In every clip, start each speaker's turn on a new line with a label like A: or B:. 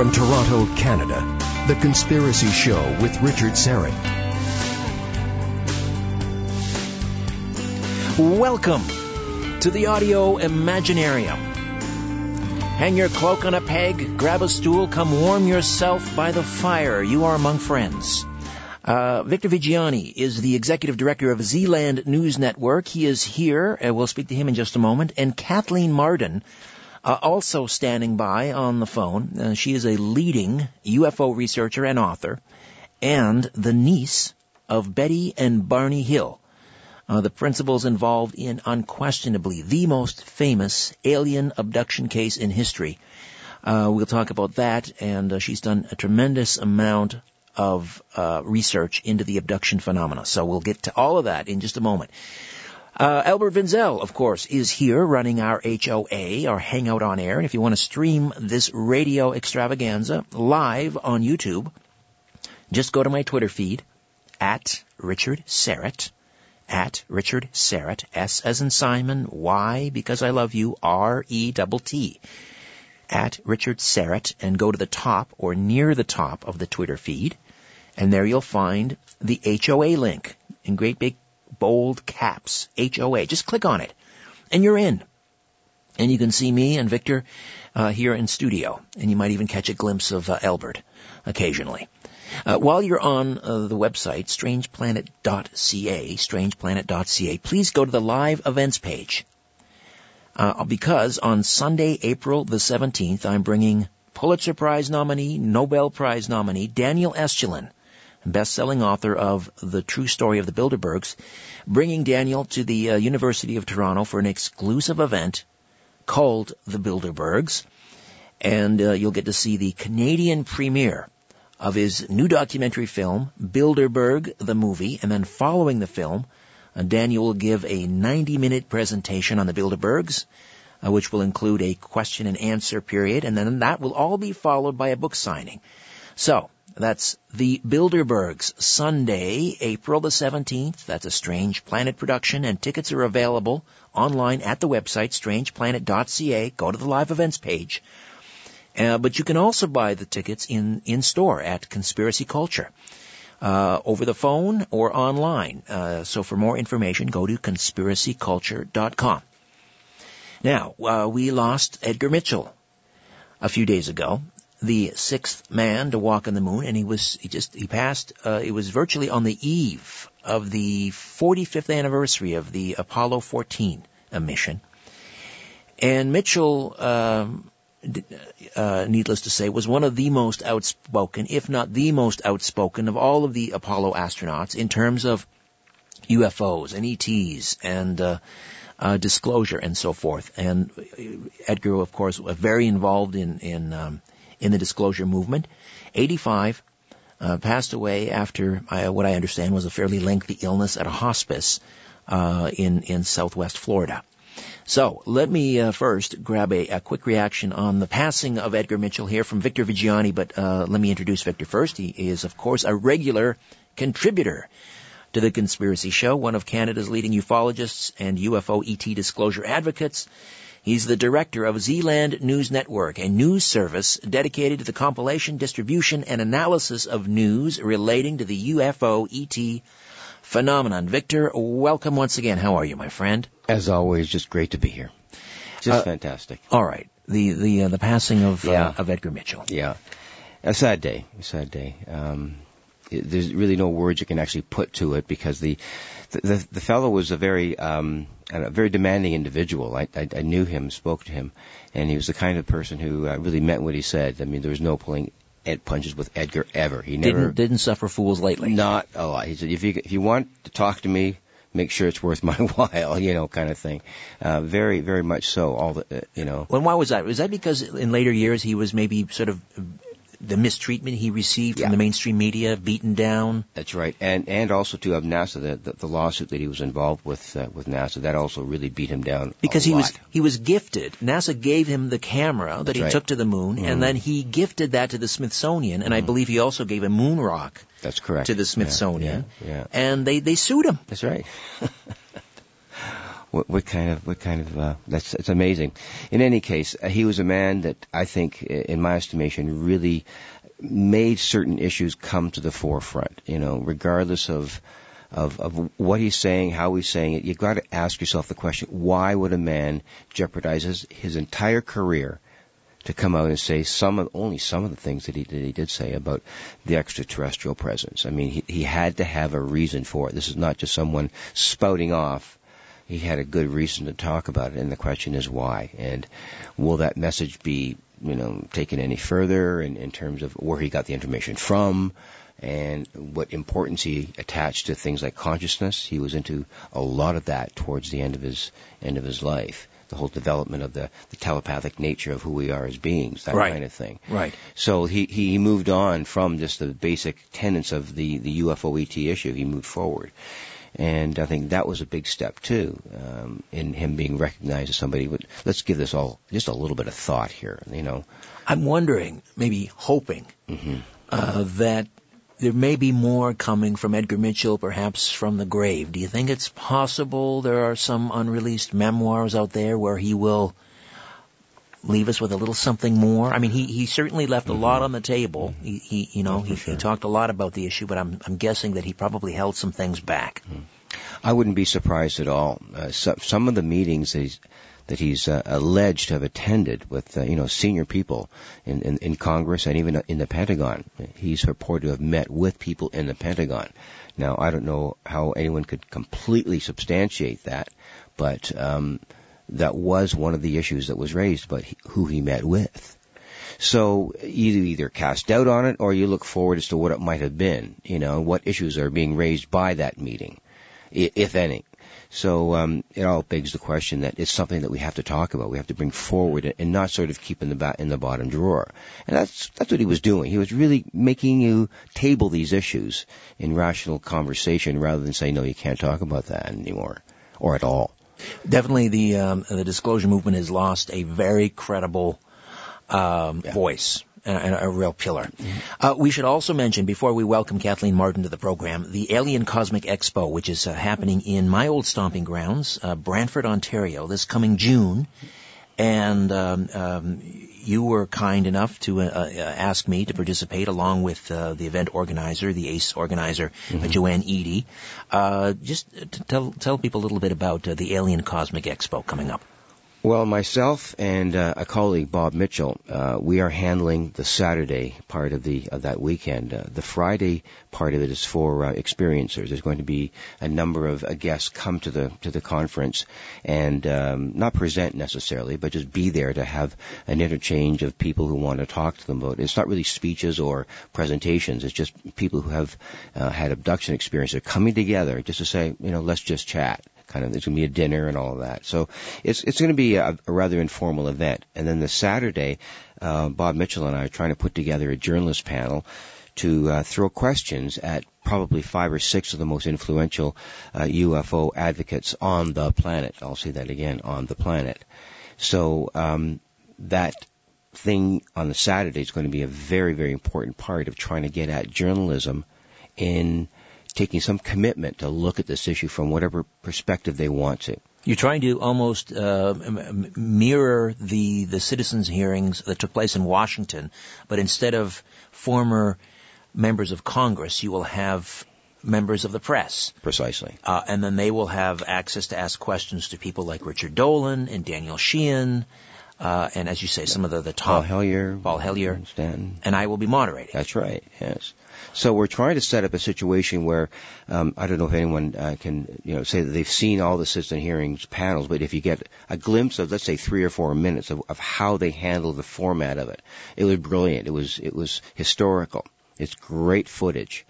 A: From Toronto, Canada, The Conspiracy Show with Richard Syrett.
B: Welcome to the Audio Imaginarium. Hang your cloak on a peg, grab a stool, come warm yourself by the fire. You are among friends. Uh, Victor Viggiani is the executive director of Zealand News Network. He is here. Uh, we'll speak to him in just a moment. And Kathleen Marden, uh, also standing by on the phone. Uh, she is a leading UFO researcher and author, and the niece of Betty and Barney Hill, uh, the principals involved in unquestionably the most famous alien abduction case in history. Uh, we'll talk about that, and uh, she's done a tremendous amount of uh, research into the abduction phenomena. So we'll get to all of that in just a moment. Uh, Albert Vinzel, of course, is here running our HOA, our Hangout on Air. And if you want to stream this radio extravaganza live on YouTube, just go to my Twitter feed at Richard Syrett, at Richard Syrett, S as in Simon, Y because I love you, R E double T, at Richard Syrett, and go to the top or near the top of the Twitter feed, and there you'll find the HOA link in great big bold caps, HOA. Just click on it, and you're in. And you can see me and Victor uh, here in studio, and you might even catch a glimpse of uh, Albert occasionally. Uh, while you're on uh, the website, strangeplanet.ca, strangeplanet.ca, please go to the live events page. Uh, because on Sunday, April the 17th, I'm bringing Pulitzer Prize nominee, Nobel Prize nominee, Daniel Estulin, best-selling author of The True Story of the Bilderbergs, bringing Daniel to the uh, University of Toronto for an exclusive event called The Bilderbergs. And uh, you'll get to see the Canadian premiere of his new documentary film, Bilderberg, the movie. And then following the film, uh, Daniel will give a 90-minute presentation on the Bilderbergs, uh, which will include a question and answer period. And then that will all be followed by a book signing. So, that's the Bilderbergs, Sunday, April the 17th. That's a Strange Planet production, and tickets are available online at the website, strangeplanet.ca. Go to the live events page. Uh, but you can also buy the tickets in, in store at Conspiracy Culture. Uh, over the phone or online. Uh, so for more information, go to conspiracyculture.com. Now, uh, we lost Edgar Mitchell a few days ago the sixth man to walk on the moon, and he was he just he passed. Uh, it was virtually on the eve of the 45th anniversary of the Apollo 14 mission, and Mitchell. Um, uh, needless to say, was one of the most outspoken, if not the most outspoken, of all of the Apollo astronauts in terms of UFOs and ETs and uh, uh, disclosure and so forth. And Edgar, of course, was very involved in in um, in the disclosure movement. 85, uh, passed away after uh, what I understand was a fairly lengthy illness at a hospice uh, in in Southwest Florida. So let me uh, first grab a, a, quick reaction on the passing of Edgar Mitchell here from Victor Viggiani, But uh, let me introduce Victor first. He is, of course, a regular contributor to the Conspiracy Show, one of Canada's leading ufologists and UFO ET disclosure advocates. He's the director of Zealand News Network, a news service dedicated to the compilation, distribution, and analysis of news relating to the UFO ET phenomenon. Victor, welcome once again. How are you, my friend?
C: As always, just great to be here. Just uh, fantastic.
B: All right. The the uh, the passing of uh, yeah. uh, of Edgar Mitchell.
C: Yeah. A sad day. A sad day. Um, there's really no words you can actually put to it because the the, the fellow was a very um, a very demanding individual. I, I, I knew him, spoke to him, and he was the kind of person who uh, really meant what he said. I mean, there was no pulling Ed punches with Edgar ever. He
B: never didn't, didn't suffer fools lately.
C: Not a lot. He said, if you if you want to talk to me, make sure it's worth my while, you know, kind of thing. Uh, very, very much so. All the, uh, you know.
B: Well, why was that? Was that because in later years he was maybe sort of the mistreatment he received yeah. from the mainstream media, beaten down.
C: That's right, and and also to have NASA, the, the, the lawsuit that he was involved with uh, with NASA, that also really beat him down
B: because he
C: lot.
B: was he was gifted. NASA gave him the camera that
C: That's
B: he
C: right.
B: took to the moon, mm-hmm. and then he gifted that to the Smithsonian, and mm-hmm. I believe he also gave a moon rock.
C: That's correct
B: to the Smithsonian.
C: Yeah, yeah.
B: and they they sued him.
C: That's right. what, what kind of what kind of uh, that's it's amazing. In any case, uh, he was a man that I think, in my estimation, really made certain issues come to the forefront. You know, regardless of of, of what he's saying, how he's saying it, you've got to ask yourself the question: Why would a man jeopardize his, his entire career to come out and say some of only some of the things that he that he did say about the extraterrestrial presence? I mean, he, he had to have a reason for it. This is not just someone spouting off he had a good reason to talk about it, and the question is why. And will that message be, you know, taken any further in, in terms of where he got the information from? and what importance he attached to things like consciousness. He was into a lot of that towards the end of his end of his life. The whole development of the, the telepathic nature of who we are as beings, that
B: right.
C: kind of thing.
B: Right.
C: So he, he moved on from just the basic tenets of the, the UFO ET issue. He moved forward. And I think that was a big step too, um, in him being recognized as somebody. But let's give this all just a little bit of thought here. You know,
B: I'm wondering, maybe hoping,
C: mm-hmm.
B: uh, that there may be more coming from Edgar Mitchell, perhaps from the grave. Do you think it's possible there are some unreleased memoirs out there where he will leave us with a little something more? I mean, he, he certainly left a lot on the table. He, he you know, he,
C: sure.
B: he talked a lot about the issue, but I'm, I'm guessing that he probably held some things back.
C: I wouldn't be surprised at all. Uh, so, some of the meetings that he's, that he's uh, alleged to have attended with uh, you know senior people in, in, in Congress and even in the Pentagon. He's reported to have met with people in the Pentagon. Now I don't know how anyone could completely substantiate that, but um, that was one of the issues that was raised, but who he met with. So you either cast doubt on it or you look forward as to what it might have been, you know, what issues are being raised by that meeting, if any. So um, it all begs the question that it's something that we have to talk about. We have to bring forward and not sort of keep in the ba- in the bottom drawer. And that's that's what he was doing. He was really making you table these issues in rational conversation rather than say no, you can't talk about that anymore or at all.
B: Definitely, the um, the disclosure movement has lost a very credible um,
C: Yeah.
B: voice and a, real pillar. Uh, we should also mention before we welcome Kathleen Marden to the program, the Alien Cosmic Expo, which is uh, happening in my old stomping grounds, uh, Brantford, Ontario, this coming June. And um, um, you were kind enough to uh, uh, ask me to participate along with uh, the event organizer, the ACE organizer, uh, Joanne Eady. Uh, just tell tell people a little bit about uh, the Alien Cosmic Expo coming up.
C: Well, myself and uh, a colleague, Bob Mitchell, uh, we are handling the Saturday part of the of that weekend. Uh, the Friday part of it is for uh, experiencers. There's going to be a number of uh, guests come to the to the conference and um, not present necessarily, but just be there to have an interchange of people who want to talk to them about. It. It's not really speeches or presentations. It's just people who have uh, had abduction experiences coming together just to say, you know, let's just chat kind of there's going to be a dinner and all of that. So it's it's going to be a, a rather informal event. And then the Saturday, uh, Bob Mitchell and I are trying to put together a journalist panel to uh, throw questions at probably five or six of the most influential uh, UFO advocates on the planet. I'll say that again, on the planet. So um, that thing on the Saturday is going to be a very, very important part of trying to get at journalism in taking some commitment to look at this issue from whatever perspective they want to.
B: You're trying to almost uh, mirror the the citizens' hearings that took place in Washington, but instead of former members of Congress, you will have members of the press,
C: Precisely.
B: uh, and then they will have access to ask questions to people like Richard Dolan and Daniel Sheehan, uh, and as you say, some of the, the
C: Paul
B: top.
C: Hellyer.
B: Paul Hellyer.
C: Stanton.
B: And I will be moderating.
C: That's right. Yes. So we're trying to set up a situation where um, I don't know if anyone uh, can you know say that they've seen all the citizen hearings panels, but if you get a glimpse of let's say three or four minutes of, of how they handle the format of it, it was brilliant. It was it was historical. It's great footage.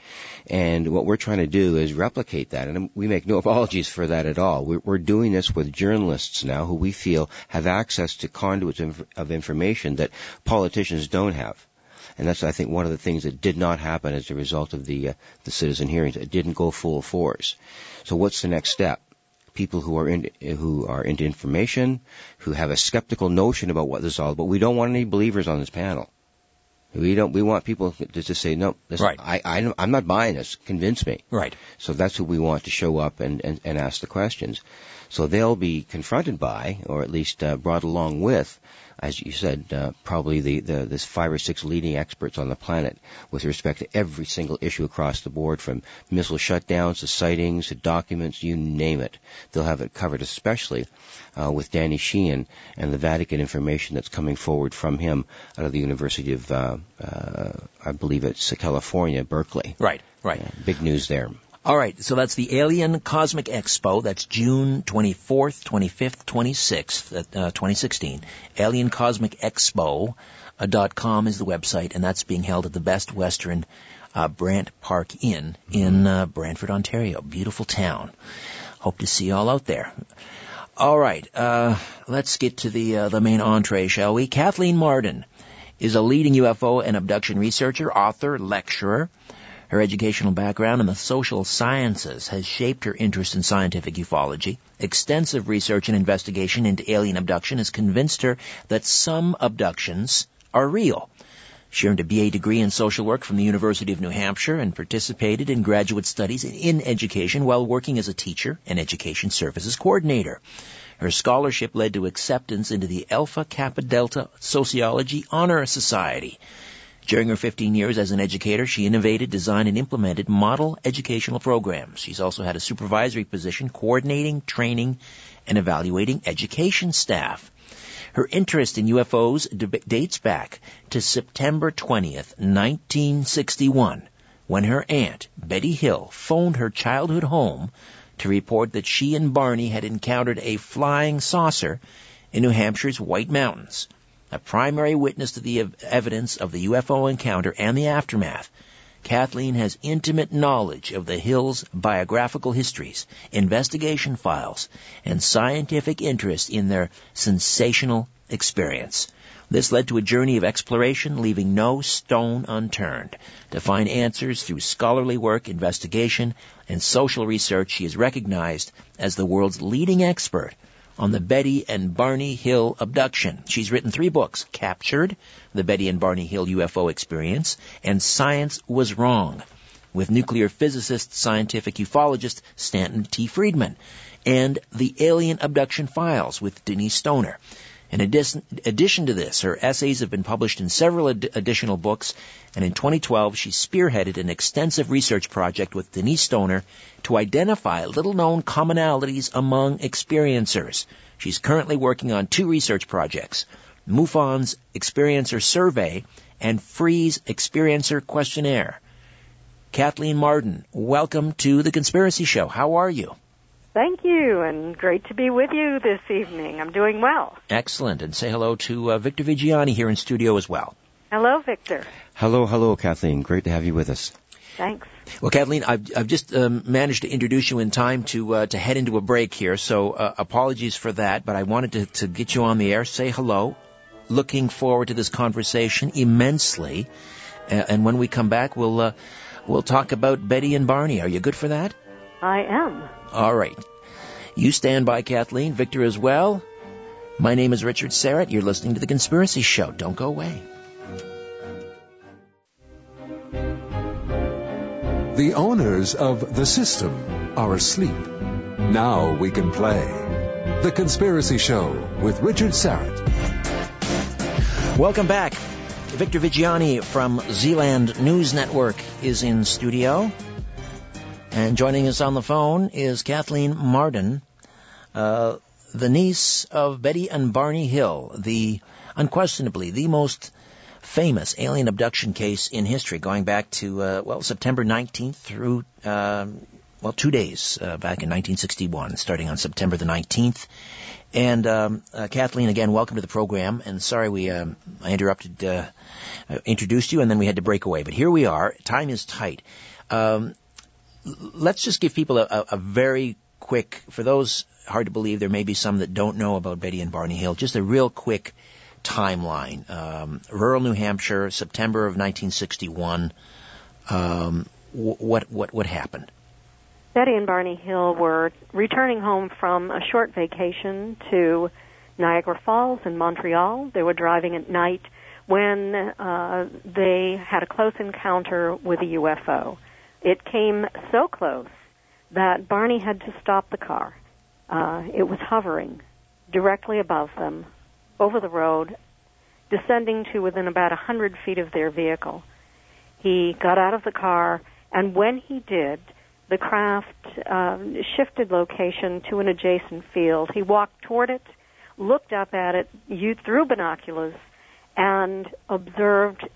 C: And what we're trying to do is replicate that. And we make no apologies for that at all. We're, doing this with journalists now who we feel have access to conduits of information that politicians don't have. And that's, I think, one of the things that did not happen as a result of the, uh, the citizen hearings. It didn't go full force. So what's the next step? People who are in, who are into information, who have a skeptical notion about what this is all about. We don't want any believers on this panel. We don't. We want people to just say no. Listen,
B: Right.
C: I, I, I'm not buying this. Convince me.
B: Right.
C: So that's who we want to show up and, and, and ask the questions. So they'll be confronted by, or at least uh, brought along with, as you said, uh, probably the, the this five or six leading experts on the planet with respect to every single issue across the board, from missile shutdowns to sightings to documents, you name it. They'll have it covered, especially uh, with Danny Sheehan and the Vatican information that's coming forward from him out of the University of, uh, uh, I believe it's California, Berkeley.
B: Right. Right.
C: Big news there.
B: All right, so that's the Alien Cosmic Expo. That's June 24th, 25th, 26th, uh, 2016. Alien Cosmic Expo uh, dot com is the website, and that's being held at the Best Western uh, Brant Park Inn in uh, Brantford, Ontario. Beautiful town. Hope to see you all out there. All right, uh, let's get to the uh, the main entree, shall we? Kathleen Marden is a leading UFO and abduction researcher, author, lecturer. Her educational background in the social sciences has shaped her interest in scientific ufology. Extensive research and investigation into alien abduction has convinced her that some abductions are real. She earned a BA degree in social work from the University of New Hampshire and participated in graduate studies in education while working as a teacher and education services coordinator. Her scholarship led to acceptance into the Alpha Kappa Delta Sociology Honor Society. During her 15 years as an educator, she innovated, designed, and implemented model educational programs. She's also had a supervisory position coordinating, training, and evaluating education staff. Her interest in UFOs d- dates back to September 20th, 1961, when her aunt, Betty Hill, phoned her childhood home to report that she and Barney had encountered a flying saucer in New Hampshire's White Mountains. A primary witness to the ev- evidence of the UFO encounter and the aftermath, Kathleen has intimate knowledge of the Hills' biographical histories, investigation files, and scientific interest in their sensational experience. This led to a journey of exploration, leaving no stone unturned. To find answers through scholarly work, investigation, and social research, she is recognized as the world's leading expert on the Betty and Barney Hill abduction. She's written three books, Captured, The Betty and Barney Hill UFO Experience, and Science Was Wrong, with nuclear physicist, scientific ufologist Stanton T. Friedman, and The Alien Abduction Files with Denise Stoner. In addition, to this, her essays have been published in several ad- additional books, and in 2012 she spearheaded an extensive research project with Denise Stoner to identify little-known commonalities among experiencers. She's currently working on two research projects, MUFON's Experiencer Survey and FREE's Experiencer Questionnaire. Kathleen Marden, welcome to The Conspiracy Show. How are you?
D: Thank you, and great to be with you this evening. I'm doing well.
B: Excellent. And say hello to uh, Victor Viggiani here in studio as well.
D: Hello, Victor.
C: Hello, hello, Kathleen. Great to have you with us.
D: Thanks.
B: Well, Kathleen, I've, I've just um, managed to introduce you in time to uh, to head into a break here, so uh, apologies for that. But I wanted to, to get you on the air, say hello. Looking forward to this conversation immensely. Uh, and when we come back, we'll uh, we'll talk about Betty and Barney. Are you good for that?
D: I am.
B: All right. You stand by, Kathleen. Victor as well. My name is Richard Syrett. You're listening to The Conspiracy Show. Don't go away.
E: The owners of the system are asleep. Now we can play. The Conspiracy Show with Richard Syrett.
B: Welcome back. Victor Viggiani from Zealand News Network is in studio. And joining us on the phone is Kathleen Marden, uh, the niece of Betty and Barney Hill, the unquestionably the most famous alien abduction case in history, going back to uh, well September 19th through um, well two days uh, back in 1961, starting on September the 19th. And um, uh, Kathleen, again, welcome to the program. And sorry we um, I interrupted, uh, introduced you, and then we had to break away. But here we are. Time is tight. Um, let's just give people a, a, very quick, for those hard to believe, there may be some that don't know about Betty and Barney Hill, just a real quick timeline. Um, rural New Hampshire, September of 1961. Um, what what what happened?
D: Betty and Barney Hill were returning home from a short vacation to Niagara Falls in Montreal. They were driving at night when uh, they had a close encounter with a UFO. It came so close that Barney had to stop the car. Uh, it was hovering directly above them, over the road, descending to within about a hundred feet of their vehicle. He got out of the car, and when he did, the craft uh, shifted location to an adjacent field. He walked toward it, looked up at it you, through binoculars, and observed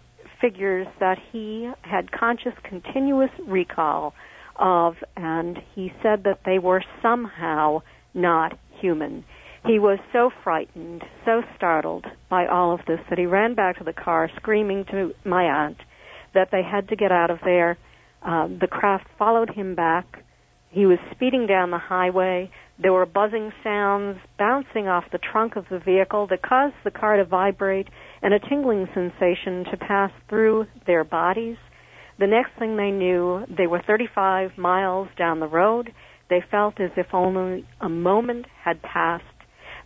D: figures that he had conscious, continuous recall of, and he said that they were somehow not human. He was so frightened, so startled by all of this that he ran back to the car screaming to my aunt that they had to get out of there. Um, the craft followed him back. He was speeding down the highway. There were buzzing sounds bouncing off the trunk of the vehicle that caused the car to vibrate and a tingling sensation to pass through their bodies. The next thing they knew, they were 35 miles down the road. They felt as if only a moment had passed.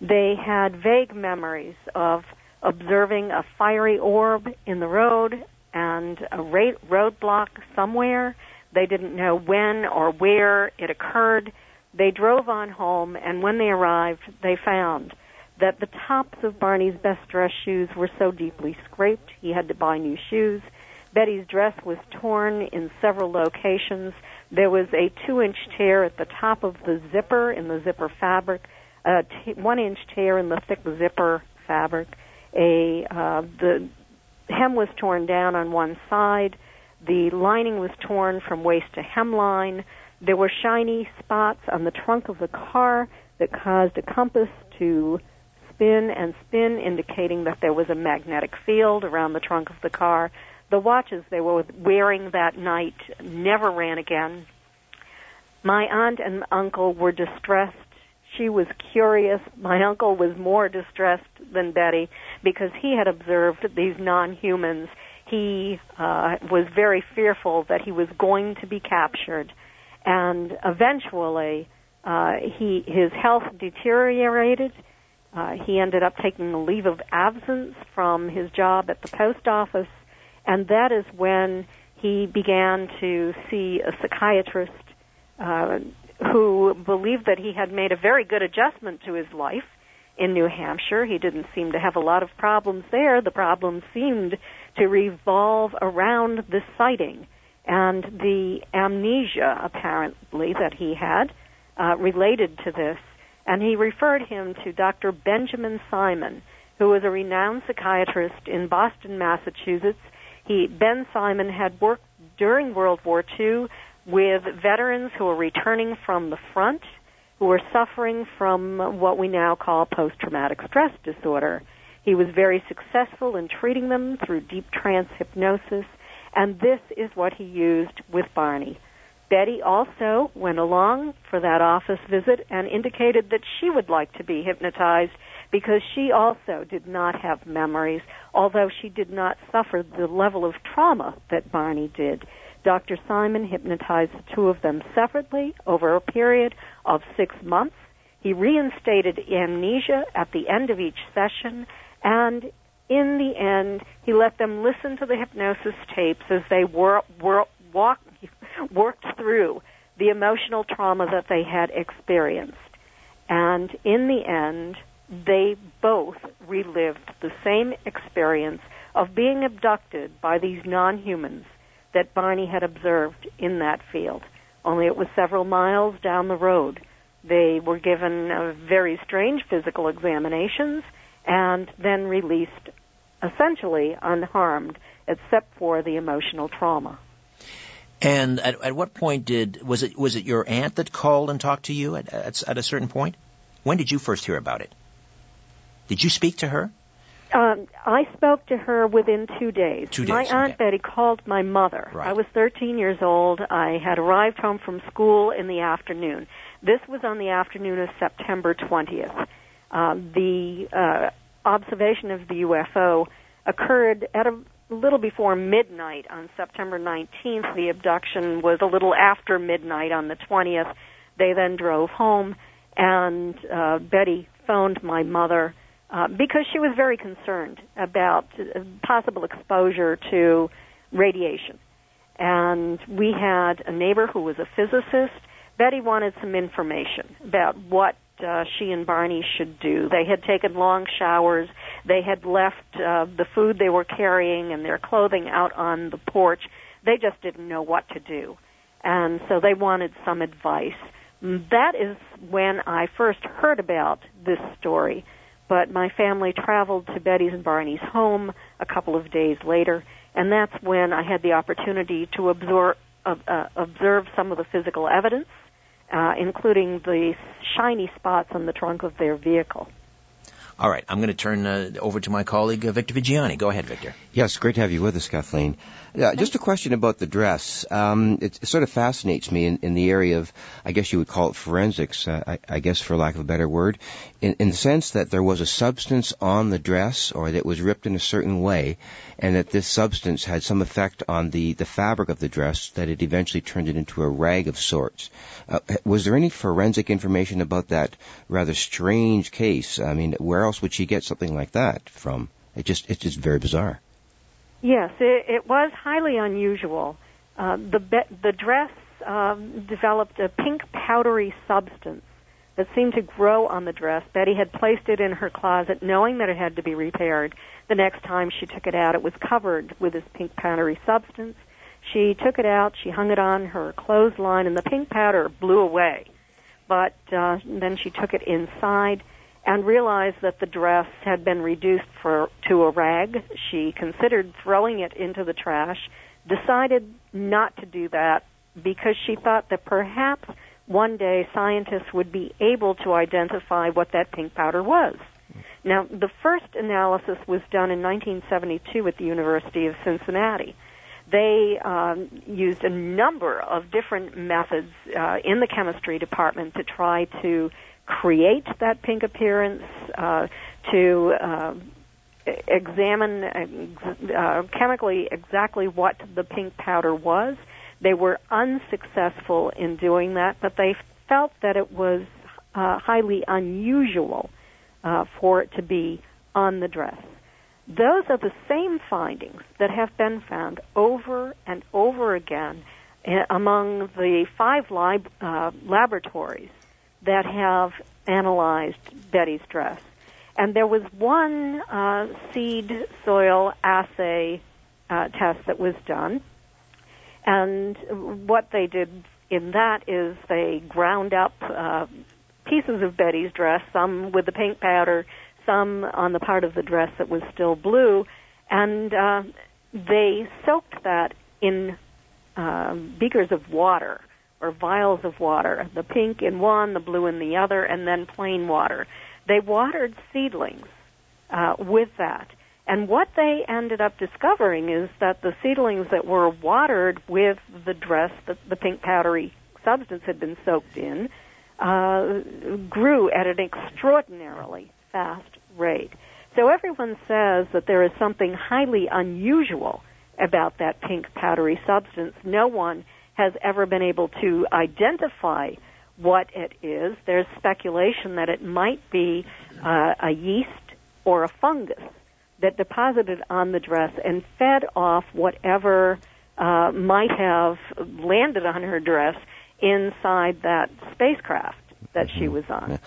D: They had vague memories of observing a fiery orb in the road and a roadblock somewhere. They didn't know when or where it occurred. They drove on home, and when they arrived, they found that the tops of Barney's best dress shoes were so deeply scraped he had to buy new shoes. Betty's dress was torn in several locations. There was a two inch tear at the top of the zipper in the zipper fabric, a t- one inch tear in the thick zipper fabric. A uh, the hem was torn down on one side. The lining was torn from waist to hemline. There were shiny spots on the trunk of the car that caused a compass to spin and spin, indicating that there was a magnetic field around the trunk of the car. The watches they were wearing that night never ran again. My aunt and uncle were distressed. She was curious. My uncle was more distressed than Betty because he had observed these non-humans. He uh, was very fearful that he was going to be captured, and eventually uh, he his health deteriorated. Uh, he ended up taking a leave of absence from his job at the post office, and that is when he began to see a psychiatrist uh, who believed that he had made a very good adjustment to his life in New Hampshire. He didn't seem to have a lot of problems there. The problems seemed to revolve around the sighting and the amnesia, apparently, that he had uh, related to this. And he referred him to Dr. Benjamin Simon, who was a renowned psychiatrist in Boston, Massachusetts. He, Ben Simon had worked during World War II with veterans who were returning from the front who were suffering from what we now call post-traumatic stress disorder. He was very successful in treating them through deep trance hypnosis, and this is what he used with Barney. Betty also went along for that office visit and indicated that she would like to be hypnotized because she also did not have memories, although she did not suffer the level of trauma that Barney did. Dr. Simon hypnotized the two of them separately over a period of six months. He reinstated amnesia at the end of each session, and in the end, he let them listen to the hypnosis tapes as they were, were walk, worked through the emotional trauma that they had experienced. And in the end, they both relived the same experience of being abducted by these non-humans that Barney had observed in that field. Only it was several miles down the road. They were given uh, very strange physical examinations and then released essentially unharmed except for the emotional trauma.
B: And at, at what point did was it was it your aunt that called and talked to you at, at, at a certain point? When did you first hear about it? Did you speak to her?
D: Um, I spoke to her within two days.
B: Two days.
D: My aunt
B: okay.
D: Betty called my mother.
B: Right.
D: I was 13 years old. I had arrived home from school in the afternoon. This was on the afternoon of September 20th. Um, the uh, observation of the UFO occurred at a little before midnight on September 19th. The abduction was a little after midnight on the 20th. They then drove home, and uh, Betty phoned my mother uh, because she was very concerned about uh, possible exposure to radiation. And we had a neighbor who was a physicist. Betty wanted some information about what uh, she and Barney should do. They had taken long showers. They had left uh, the food they were carrying and their clothing out on the porch. They just didn't know what to do. And so they wanted some advice. That is when I first heard about this story. But my family traveled to Betty's and Barney's home a couple of days later, and that's when I had the opportunity to absorb, uh, uh, observe some of the physical evidence uh, including the shiny spots on the trunk of their vehicle.
B: All right, I'm going to turn uh, over to my colleague uh, Victor Viggiani. Go ahead, Victor.
C: Yes, great to have you with us, Kathleen. Yeah, just a question about the dress. Um, it, it, sort of fascinates me in, in, the area of, I guess you would call it forensics, uh, I, I, guess for lack of a better word, in, in, the sense that there was a substance on the dress or that was ripped in a certain way, and that this substance had some effect on the, the fabric of the dress that it eventually turned it into a rag of sorts. Uh, was there any forensic information about that rather strange case? I mean, where else would she get something like that from? It just it's just very bizarre.
D: Yes, it, it was highly unusual. Uh, the be- the dress um, developed a pink powdery substance that seemed to grow on the dress. Betty had placed it in her closet, knowing that it had to be repaired. The next time she took it out, it was covered with this pink powdery substance. She took it out, she hung it on her clothesline, and the pink powder blew away. But uh, then she took it inside and realized that the dress had been reduced for, to a rag. She considered throwing it into the trash, decided not to do that because she thought that perhaps one day scientists would be able to identify what that pink powder was. Now, the first analysis was done in 1972 at the University of Cincinnati. They um, used a number of different methods uh, in the chemistry department to try to create that pink appearance, uh, to uh, examine uh, chemically exactly what the pink powder was. They were unsuccessful in doing that, but they felt that it was uh, highly unusual uh, for it to be on the dress. Those are the same findings that have been found over and over again eh, among the five lab, uh, laboratories that have analyzed Betty's dress. And there was one uh, seed soil assay uh, test that was done. And what they did in that is they ground up uh, pieces of Betty's dress, some with the pink powder, some on the part of the dress that was still blue, and uh, they soaked that in uh, beakers of water or vials of water, the pink in one, the blue in the other, and then plain water. They watered seedlings uh, with that. And what they ended up discovering is that the seedlings that were watered with the dress that the pink powdery substance had been soaked in uh, grew at an extraordinarily fast rate. So everyone says that there is something highly unusual about that pink powdery substance. No one has ever been able to identify what it is. There's speculation that it might be uh, a yeast or a fungus that deposited on the dress and fed off whatever uh, might have landed on her dress inside that spacecraft that she was on. Yeah.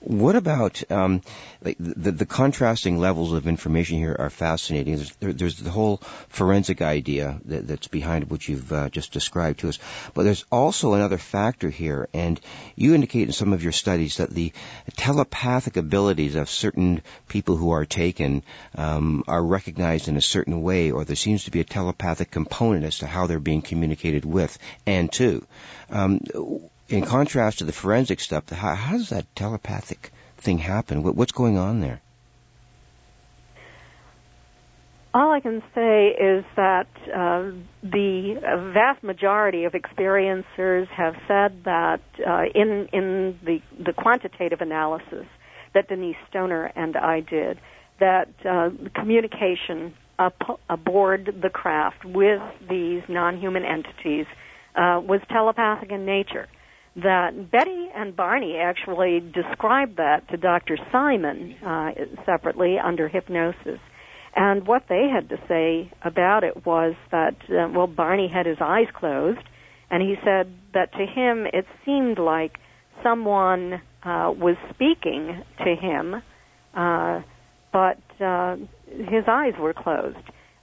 C: What about um, like the, the contrasting levels of information here are fascinating. There's, there, there's the whole forensic idea that, that's behind what you've uh, just described to us, but there's also another factor here, and you indicate in some of your studies that the telepathic abilities of certain people who are taken um, are recognized in a certain way, or there seems to be a telepathic component as to how they're being communicated with and to. Um, in contrast to the forensic stuff, how, how does that telepathic thing happen? What, what's going on there?
D: All I can say is that uh, the vast majority of experiencers have said that uh, in in the the quantitative analysis that Denise Stoner and I did, that uh, communication up, aboard the craft with these non-human entities uh, was telepathic in nature that Betty and Barney actually described that to Dr. Simon uh, separately under hypnosis. And what they had to say about it was that, uh, well, Barney had his eyes closed, and he said that to him it seemed like someone uh, was speaking to him, uh, but uh, his eyes were closed.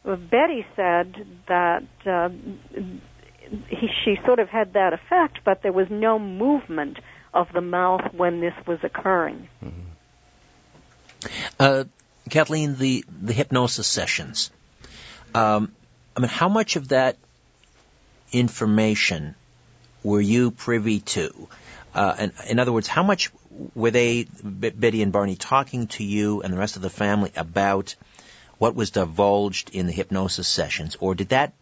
D: Betty said that uh, he, she sort of had that effect, but there was no movement of the mouth when this was occurring.
B: Mm-hmm. Uh, Kathleen, the the hypnosis sessions. Um, I mean, how much of that information were you privy to? Uh, and in other words, how much were they, Betty and Barney, talking to you and the rest of the family about what was divulged in the hypnosis sessions, or did that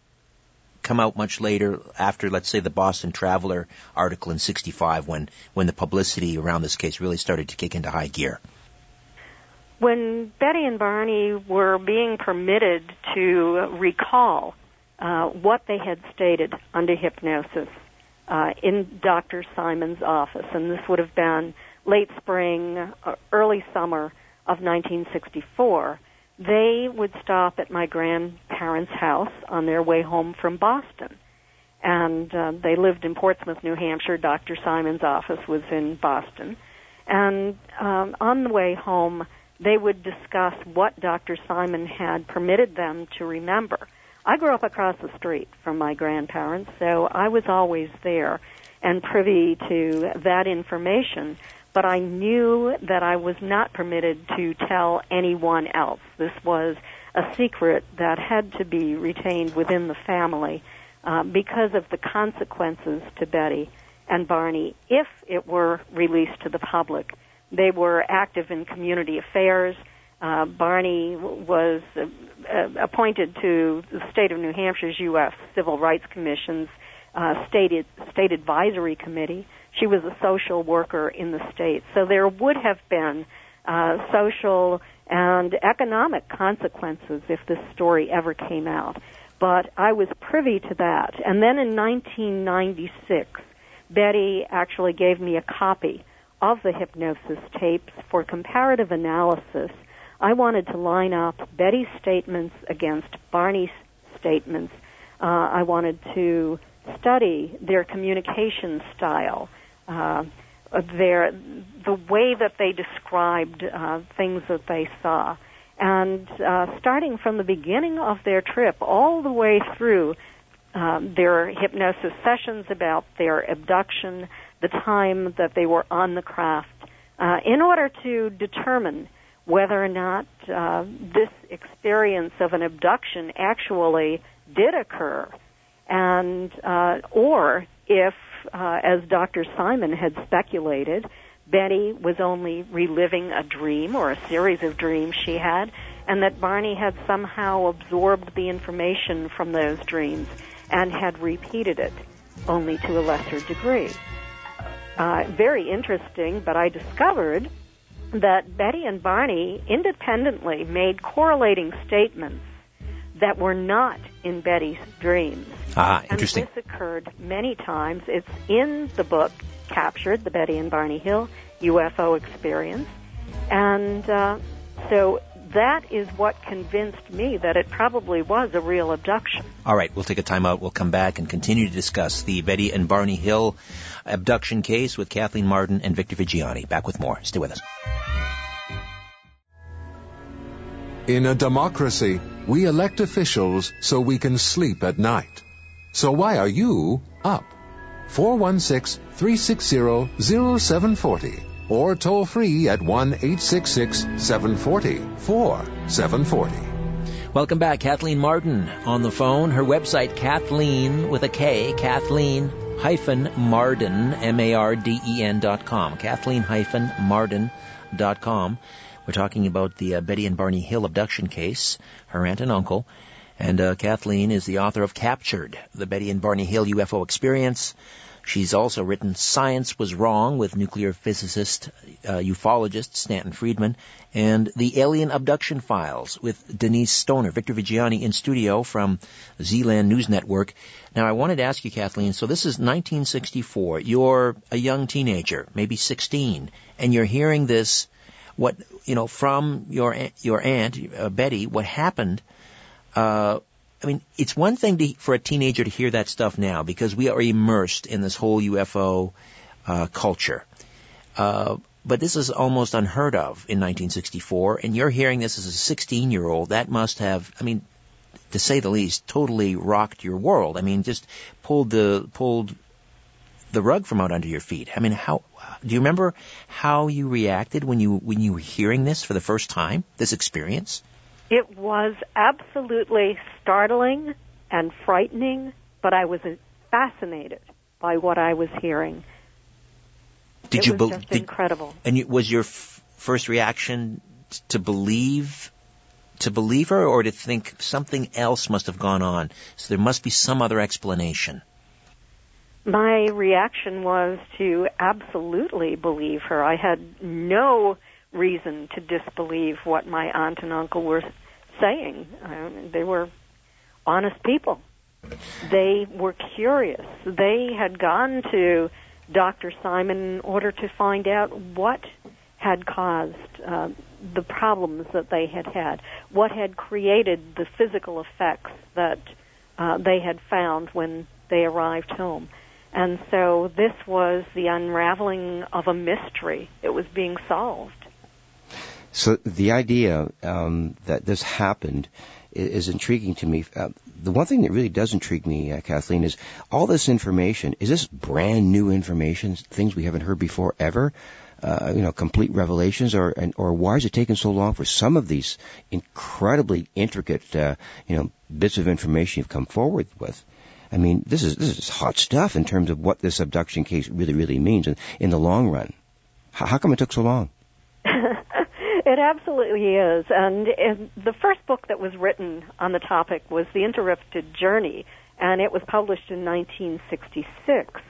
B: come out much later after, let's say, the Boston Traveler article in 65 when, when the publicity around this case really started to kick into high gear?
D: When Betty and Barney were being permitted to recall uh, what they had stated under hypnosis uh, in Dr. Simon's office, and this would have been late spring, uh, early summer of 1964, they would stop at my grandparents' house on their way home from Boston. And uh, they lived in Portsmouth, New Hampshire. Dr. Simon's office was in Boston. And um, on the way home, they would discuss what Dr. Simon had permitted them to remember. I grew up across the street from my grandparents, so I was always there and privy to that information but I knew that I was not permitted to tell anyone else. This was a secret that had to be retained within the family uh, because of the consequences to Betty and Barney if it were released to the public. They were active in community affairs. Uh, Barney was uh, uh, appointed to the state of New Hampshire's U.S. Civil Rights Commission's uh, state, state advisory committee. She was a social worker in the state. So there would have been uh, social and economic consequences if this story ever came out. But I was privy to that. And then in 1996, Betty actually gave me a copy of the hypnosis tapes for comparative analysis. I wanted to line up Betty's statements against Barney's statements. Uh, I wanted to study their communication style uh, their the way that they described uh, things that they saw, and uh, starting from the beginning of their trip all the way through um, their hypnosis sessions about their abduction, the time that they were on the craft, uh, in order to determine whether or not uh, this experience of an abduction actually did occur, and uh, or if uh, as Dr. Simon had speculated, Betty was only reliving a dream or a series of dreams she had, and that Barney had somehow absorbed the information from those dreams and had repeated it, only to a lesser degree. Uh, very interesting, but I discovered that Betty and Barney independently made correlating statements that were not in Betty's dreams.
B: Ah, interesting.
D: And this occurred many times. It's in the book captured, the Betty and Barney Hill UFO experience. And uh, so that is what convinced me that it probably was a real abduction.
B: All right, we'll take a time out. We'll come back and continue to discuss the Betty and Barney Hill abduction case with Kathleen Marden and Victor Viggiani. Back with more. Stay with us.
E: In a democracy, we elect officials so we can sleep at night. So why are you up? 416-360-0740 or toll free at 1-866-740-4740.
B: Welcome back. Kathleen Marden on the phone. Her website, Kathleen with a K, Kathleen hyphen Marden, M-A-R-D-E-N dot com. Kathleen hyphen Marden dot com. We're talking about the uh, Betty and Barney Hill abduction case, her aunt and uncle. And uh, Kathleen is the author of Captured, the Betty and Barney Hill UFO Experience. She's also written Science Was Wrong with nuclear physicist, uh, ufologist Stanton Friedman, and The Alien Abduction Files with Denise Stoner. Victor Viggiani in studio from Zealand News Network. Now I wanted to ask you, Kathleen, so this is 1964. You're a young teenager, maybe 16, and you're hearing this, what, you know, from your, your aunt, uh, Betty, what happened, uh, I mean, it's one thing to, for a teenager to hear that stuff now because we are immersed in this whole UFO uh, culture. Uh, but this is almost unheard of in 1964, and you're hearing this as a 16 year old. That must have, I mean, to say the least, totally rocked your world. I mean, just pulled the pulled the rug from out under your feet. I mean, how do you remember how you reacted when you when you were hearing this for the first time? This experience?
D: It was absolutely startling and frightening, but I was fascinated by what I was hearing.
B: Did
D: it
B: you
D: was just
B: did,
D: incredible?
B: And you, was your f- first reaction to believe to believe her, or to think something else must have gone on? So there must be some other explanation.
D: My reaction was to absolutely believe her. I had no reason to disbelieve what my aunt and uncle were saying. Um, they were honest people. They were curious. They had gone to Dr. Simon in order to find out what had caused uh, the problems that they had had, what had created the physical effects that uh, they had found when they arrived home. And so this was the unraveling of a mystery. It was being solved.
C: So the idea um, that this happened is, intriguing to me. Uh, the one thing that really does intrigue me, uh, Kathleen, is all this information. Is this brand new information? Things we haven't heard before ever? Uh, you know, complete revelations, or and, or why is it taking so long for some of these incredibly intricate, uh, you know, bits of information you've come forward with? I mean, this is this is hot stuff in terms of what this abduction case really, really means in, in the long run. How, how come it took so long?
D: It absolutely is. And, the first book that was written on the topic was The Interrupted Journey, and it was published in 1966.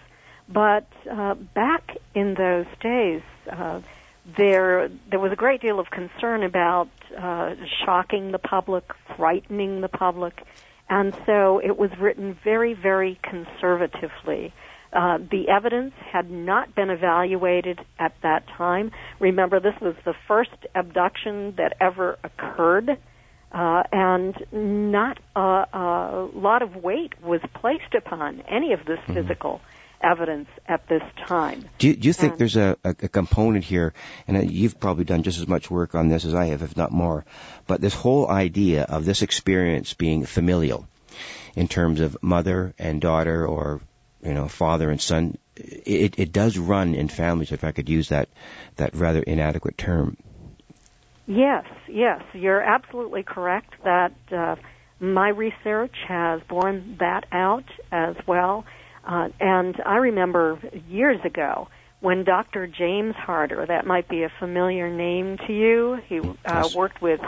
D: But uh, back in those days, uh, there there was a great deal of concern about uh, shocking the public, frightening the public, and so it was written very, very conservatively. Uh, the evidence had not been evaluated at that time. Remember, this was the first abduction that ever occurred, uh, and not a, a, lot of weight was placed upon any of this mm-hmm. physical evidence at this time.
C: Do you, do you think and, there's a, a, component here, and you've probably done just as much work on this as I have, if not more, but this whole idea of this experience being familial in terms of mother and daughter or you know, father and son, it, it does run in families, if I could use that, that rather inadequate term.
D: Yes, yes, you're absolutely correct that uh, my research has borne that out as well. Uh, and I remember years ago when Dr. James Harder, that might be a familiar name to you, he uh, worked with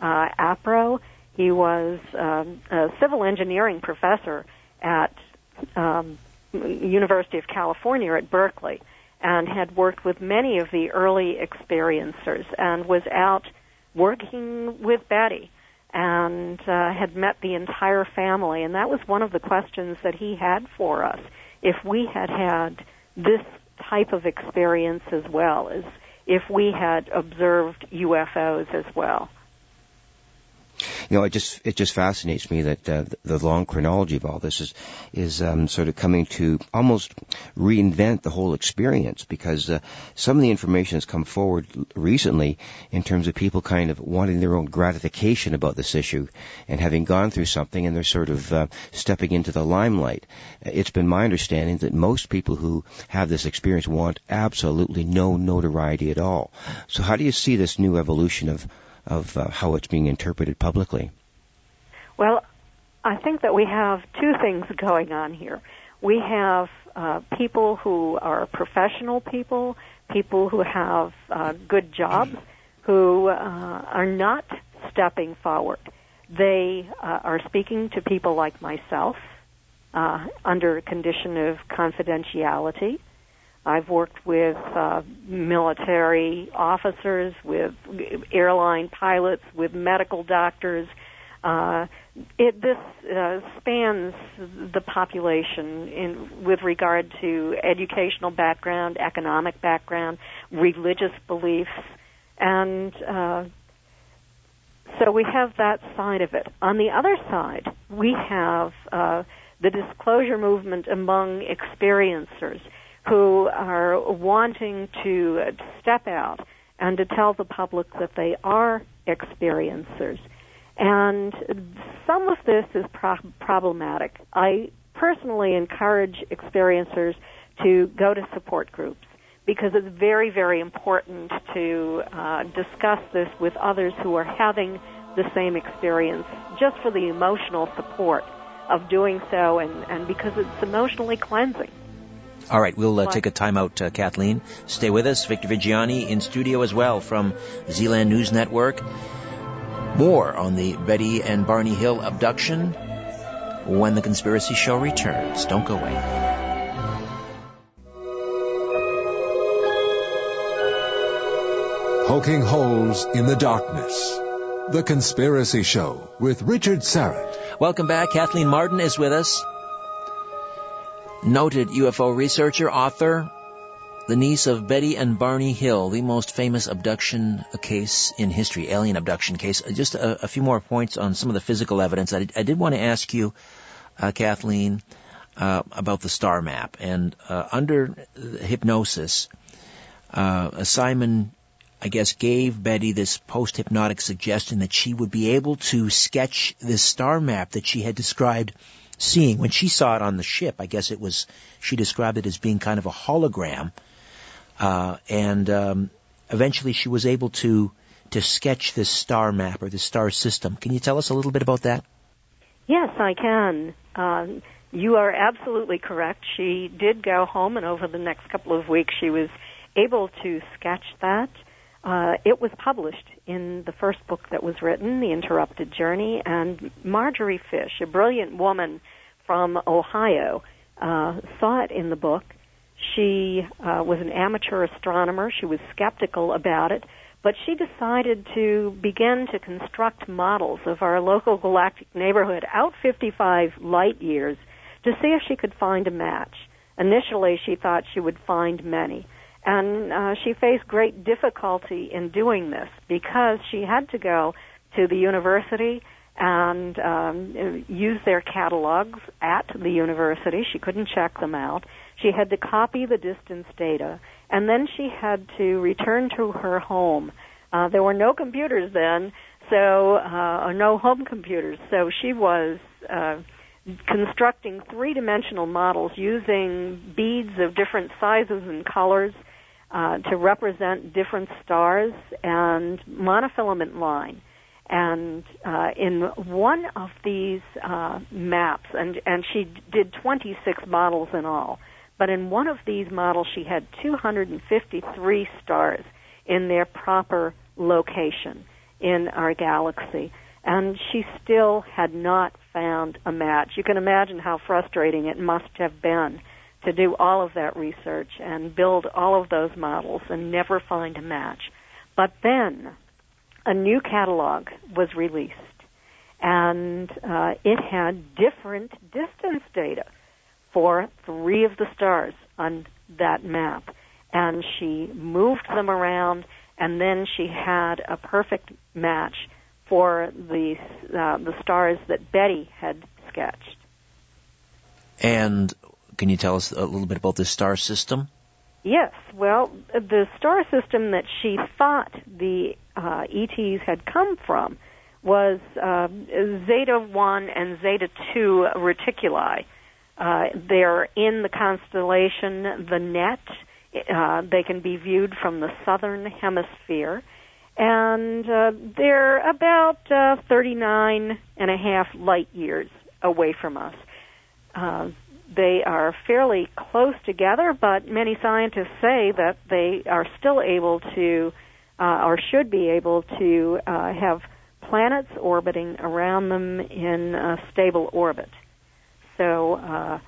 D: uh, APRO. He was um, a civil engineering professor at um, University of California at Berkeley and had worked with many of the early experiencers and was out working with Betty and uh, had met the entire family. And that was one of the questions that he had for us. If we had had this type of experience as well as if we had observed UFOs as well
C: you know, it just it just fascinates me that uh, the long chronology of all this is is um, sort of coming to almost reinvent the whole experience because uh, some of the information has come forward recently in terms of people kind of wanting their own gratification about this issue and having gone through something and they're sort of uh, stepping into the limelight. It's been my understanding that most people who have this experience want absolutely no notoriety at all. So how do you see this new evolution of of uh, how it's being interpreted publicly?
D: Well, I think that we have two things going on here. We have uh, people who are professional people, people who have uh, good jobs, who uh, are not stepping forward. They uh, are speaking to people like myself uh, under a condition of confidentiality. I've worked with uh, military officers, with airline pilots, with medical doctors. Uh, it, this uh, spans the population in, with regard to educational background, economic background, religious beliefs, and uh, so we have that side of it. On the other side, we have uh, the disclosure movement among experiencers who are wanting to step out and to tell the public that they are experiencers. And some of this is pro- problematic. I personally encourage experiencers to go to support groups because it's very, very important to uh, discuss this with others who are having the same experience just for the emotional support of doing so and, and because it's emotionally cleansing.
B: All right, we'll uh, take a time out, uh, Kathleen. Stay with us. Victor Viggiani in studio as well from Zealand News Network. More on the Betty and Barney Hill abduction when the Conspiracy Show returns. Don't go away.
E: Poking holes in the darkness. The Conspiracy Show with Richard Syrett.
B: Welcome back. Kathleen Marden is with us. Noted UFO researcher, author, the niece of Betty and Barney Hill, the most famous abduction case in history, alien abduction case. Uh, just a, a few more points on some of the physical evidence. I, I did want to ask you, uh, Kathleen, uh, about the star map. And uh, under hypnosis, uh, Simon I guess, gave Betty this post-hypnotic suggestion that she would be able to sketch this star map that she had described seeing. When she saw it on the ship, I guess it was, she described it as being kind of a hologram. Uh, and um, eventually she was able to to sketch this star map or this star system. Can you tell us a little bit about that?
D: Yes, I can. Um, you are absolutely correct. She did go home, and over the next couple of weeks, she was able to sketch that. Uh, it was published in the first book that was written, The Interrupted Journey, and Marjorie Fish, a brilliant woman from Ohio, uh, saw it in the book. She uh, was an amateur astronomer. She was skeptical about it, but she decided to begin to construct models of our local galactic neighborhood out 55 light years to see if she could find a match. Initially, she thought she would find many. And uh, she faced great difficulty in doing this because she had to go to the university and um, use their catalogs at the university. She couldn't check them out. She had to copy the distance data, and then she had to return to her home. Uh, there were no computers then, so uh, no home computers. So she was uh, constructing three-dimensional models using beads of different sizes and colors uh, to represent different stars and monofilament line. And uh, in one of these uh, maps, and, and she did 26 models in all, but in one of these models she had 253 stars in their proper location in our galaxy. And she still had not found a match. You can imagine how frustrating it must have been to do all of that research and build all of those models and never find a match. But then a new catalog was released and uh, it had different distance data for three of the stars on that map. And she moved them around and then she had a perfect match for the uh, the stars that Betty had sketched.
B: And can you tell us a little bit about the star system?
D: Yes. Well, the star system that she thought the uh, ETs had come from was uh, Zeta 1 and Zeta 2 reticuli. Uh, they're in the constellation the Net. Uh, they can be viewed from the southern hemisphere. And uh, they're about uh, 39 and a half light years away from us. They are fairly close together, but many scientists say that they are still able to, uh, or should be able to, uh, have planets orbiting around them in a stable orbit. So, uh,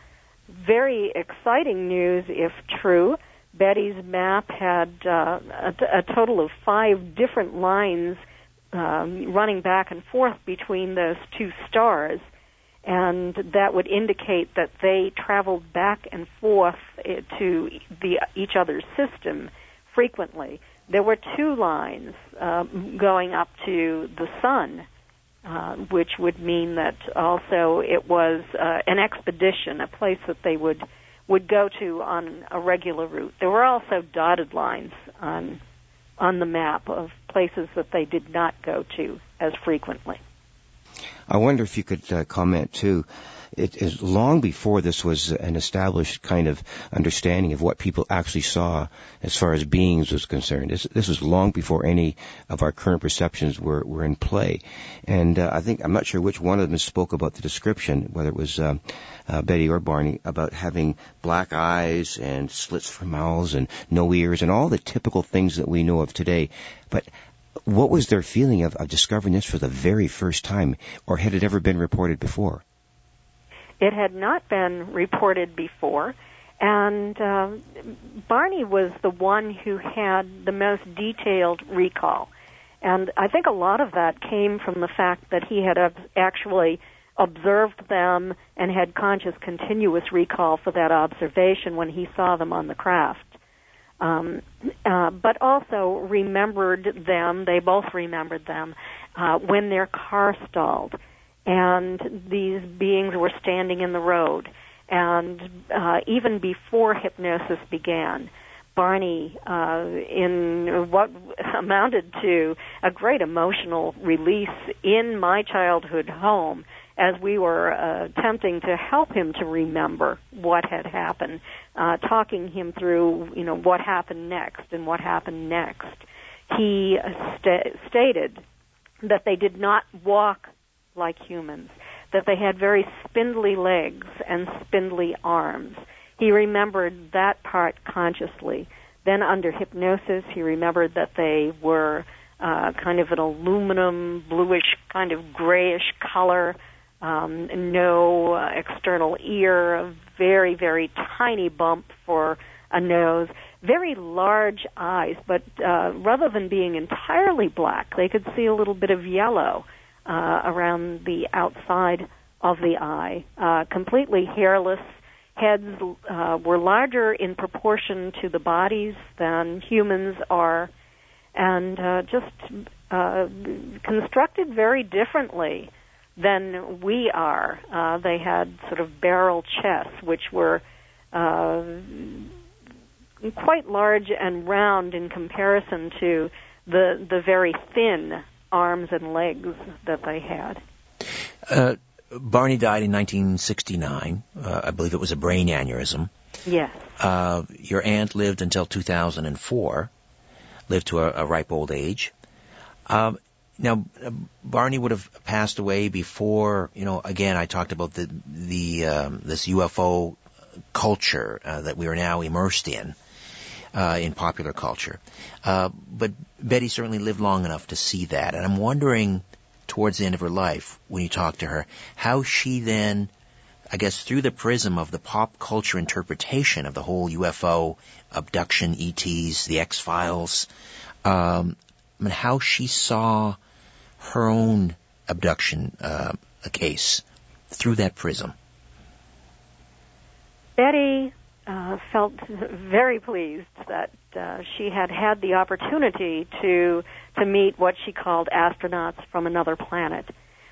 D: very exciting news if true. Betty's map had uh, a, a total of five different lines um, running back and forth between those two stars, and that would indicate that they traveled back and forth eh, to the each other's system frequently. There were two lines uh, going up to the sun, uh, which would mean that also it was uh, an expedition, a place that they would would go to on a regular route. There were also dotted lines on on the map of places that they did not go to as frequently.
C: I wonder if you could uh, comment too it is long before this was an established kind of understanding of what people actually saw as far as beings was concerned. This, this was long before any of our current perceptions were, were in play. And uh, I think, I'm not sure which one of them spoke about the description, whether it was uh, uh, Betty or Barney, about having black eyes and slits for mouths and no ears and all the typical things that we know of today. But what was their feeling of, of discovering this for the very first time, or had it ever been reported before?
D: It had not been reported before, and uh, Barney was the one who had the most detailed recall. And I think a lot of that came from the fact that he had actually observed them and had conscious continuous recall for that observation when he saw them on the craft. Um, uh, but also remembered them, they both remembered them, uh, when their car stalled and these beings were standing in the road. And uh, even before hypnosis began, Barney, uh, in what amounted to a great emotional release in my childhood home, as we were uh, attempting to help him to remember what had happened, uh, talking him through, you know, what happened next and what happened next. He st- stated that they did not walk like humans, that they had very spindly legs and spindly arms. He remembered that part consciously. Then, under hypnosis, he remembered that they were uh, kind of an aluminum, bluish, kind of grayish color, um, no uh, external ear, a very, very tiny bump for a nose, very large eyes, but uh, rather than being entirely black, they could see a little bit of yellow uh, around the outside of the eye, uh, completely hairless. Heads uh, were larger in proportion to the bodies than humans are, and uh, just uh, constructed very differently than we are. Uh, they had sort of barrel chests, which were uh, quite large and round in comparison to the the very thin arms and legs that they had.
B: Uh, Barney died in 1969. Uh, I believe it was a brain aneurysm.
D: Yes.
B: Uh, your aunt lived until 2004, lived to a, a ripe old age. Um, now, Barney would have passed away before, you know, again, I talked about the, the, um, this UFO culture uh, that we are now immersed in uh, in popular culture. Uh, but Betty certainly lived long enough to see that, and I'm wondering towards the end of her life when you talk to her how she then I guess through the prism of the pop culture interpretation of the whole UFO abduction, ETs, the X Files, um, I mean, how she saw her own abduction uh, case through that prism.
D: Betty uh, felt very pleased that uh, she had had the opportunity to to meet what she called astronauts from another planet.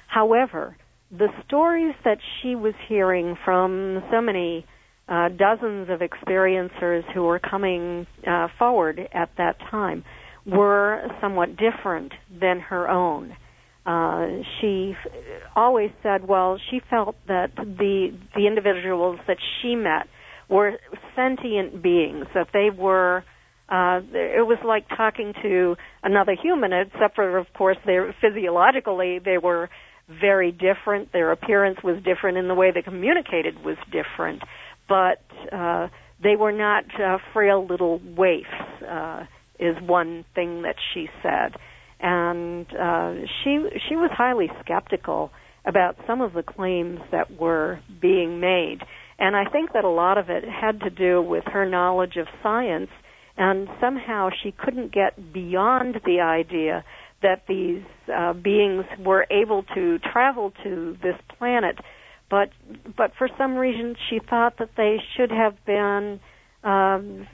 D: However, the stories that she was hearing from so many uh, dozens of experiencers who were coming uh, forward at that time were somewhat different than her own. Uh, she always said, well, she felt that the the individuals that she met were sentient beings, that they were uh, it was like talking to another human, except for, of course, they physiologically they were very different. Their appearance was different, and the way they communicated was different. But uh, they were not uh, frail little waifs. Uh, is one thing that she said, and uh, she she was highly skeptical about some of the claims that were being made. And I think that a lot of it had to do with her knowledge of science, and somehow she couldn't get beyond the idea that these uh, beings were able to travel to this planet, but but for some reason she thought that they should have been um,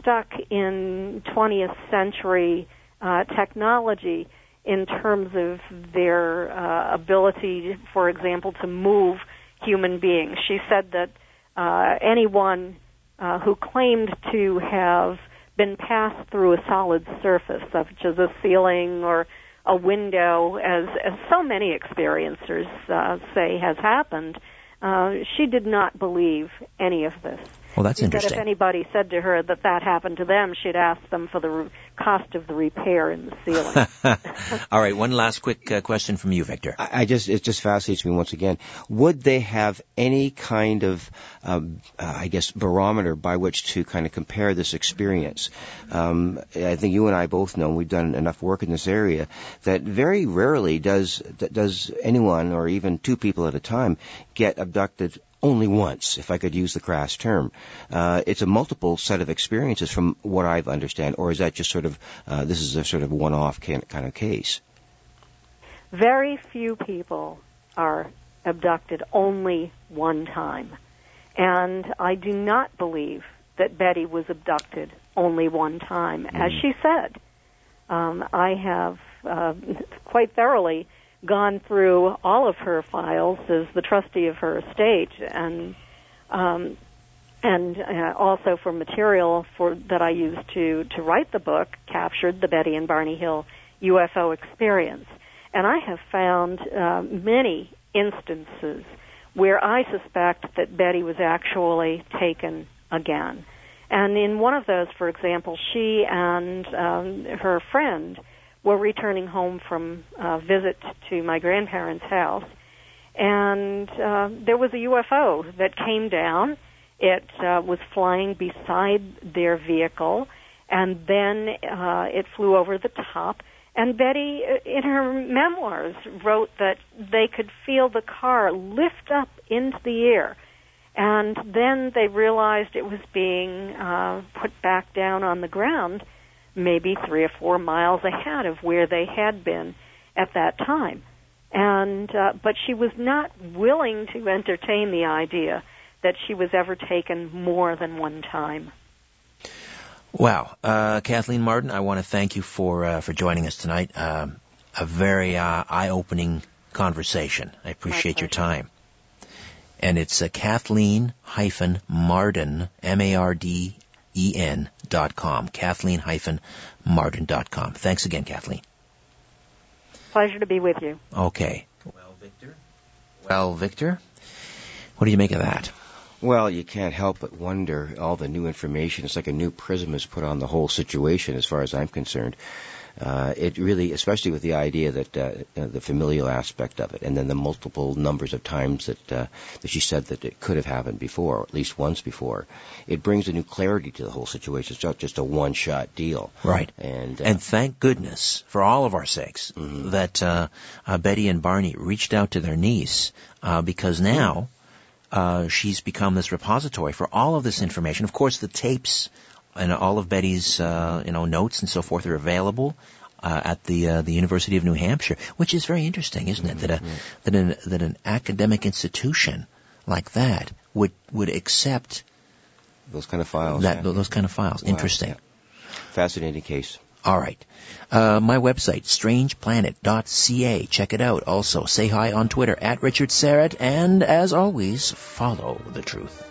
D: stuck in 20th century uh, technology in terms of their uh, ability, for example, to move human beings. She said that uh, anyone uh, who claimed to have been passed through a solid surface, such as a ceiling or a window, as, as so many experiencers uh, say has happened, uh, she did not believe any of this.
B: Well, that's
D: she
B: interesting.
D: Said if anybody said to her that that happened to them, she'd ask them for the re- cost of the repair in the ceiling.
B: All right, one last quick uh, question from you, Victor.
C: I, I just it just fascinates me once again. Would they have any kind of, um, uh, I guess, barometer by which to kind of compare this experience? Um, I think you and I both know, and we've done enough work in this area, that very rarely does does anyone or even two people at a time get abducted only once, if I could use the crass term. Uh, it's a multiple set of experiences from what I've understand, or is that just sort of, uh, this is a sort of one-off kind of case?
D: Very few people are abducted only one time. And I do not believe that Betty was abducted only one time. Mm. As she said, um, I have uh, quite thoroughly gone through all of her files as the trustee of her estate and um, and uh, also for material for that I used to to write the book captured the Betty and Barney Hill UFO experience. And I have found uh, many instances where I suspect that Betty was actually taken again. And in one of those for example she and um, her friend were returning home from a visit to my grandparents' house, and uh, there was a UFO that came down. It uh, was flying beside their vehicle, and then uh, it flew over the top. And Betty, uh, in her memoirs, wrote that they could feel the car lift up into the air. And then they realized it was being uh, put back down on the ground maybe three or four miles ahead of where they had been at that time. And uh, but she was not willing to entertain the idea that she was ever taken more than one time.
B: Wow, uh, Kathleen Marden, I want to thank you for uh, for joining us tonight. Um, a very uh, eye-opening conversation. I appreciate your time. And it's uh, Kathleen hyphen Marden M A R D E-N dot com. Kathleen hyphen Marden dot com. Thanks again, Kathleen.
D: Pleasure to be with you.
B: Okay. Well, Victor. Well, Victor, what do you make of that?
C: Well, you can't help but wonder all the new information. It's like a new prism is put on the whole situation, as far as I'm concerned uh, it really, especially with the idea that uh, the familial aspect of it, and then the multiple numbers of times that uh, that she said that it could have happened before, or at least once before, it brings a new clarity to the whole situation. It's not just a one-shot deal,
B: right?
C: And uh,
B: and thank goodness for all of our sakes mm-hmm. that uh, uh, Betty and Barney reached out to their niece because now. she's become this repository for all of this information. Of course, the tapes and all of Betty's uh, you know notes and so forth are available uh, at the uh, the University of New Hampshire, which is very interesting, isn't it? That a mm-hmm. that an that an academic institution like that would would accept
C: those kind of files.
B: That
C: yeah.
B: those kind of files. Wow, interesting. Yeah.
C: Fascinating case.
B: All right. Uh, my website, strangeplanet.ca. Check it out. Also, say hi on Twitter at Richard Syrett, and as always, follow the truth.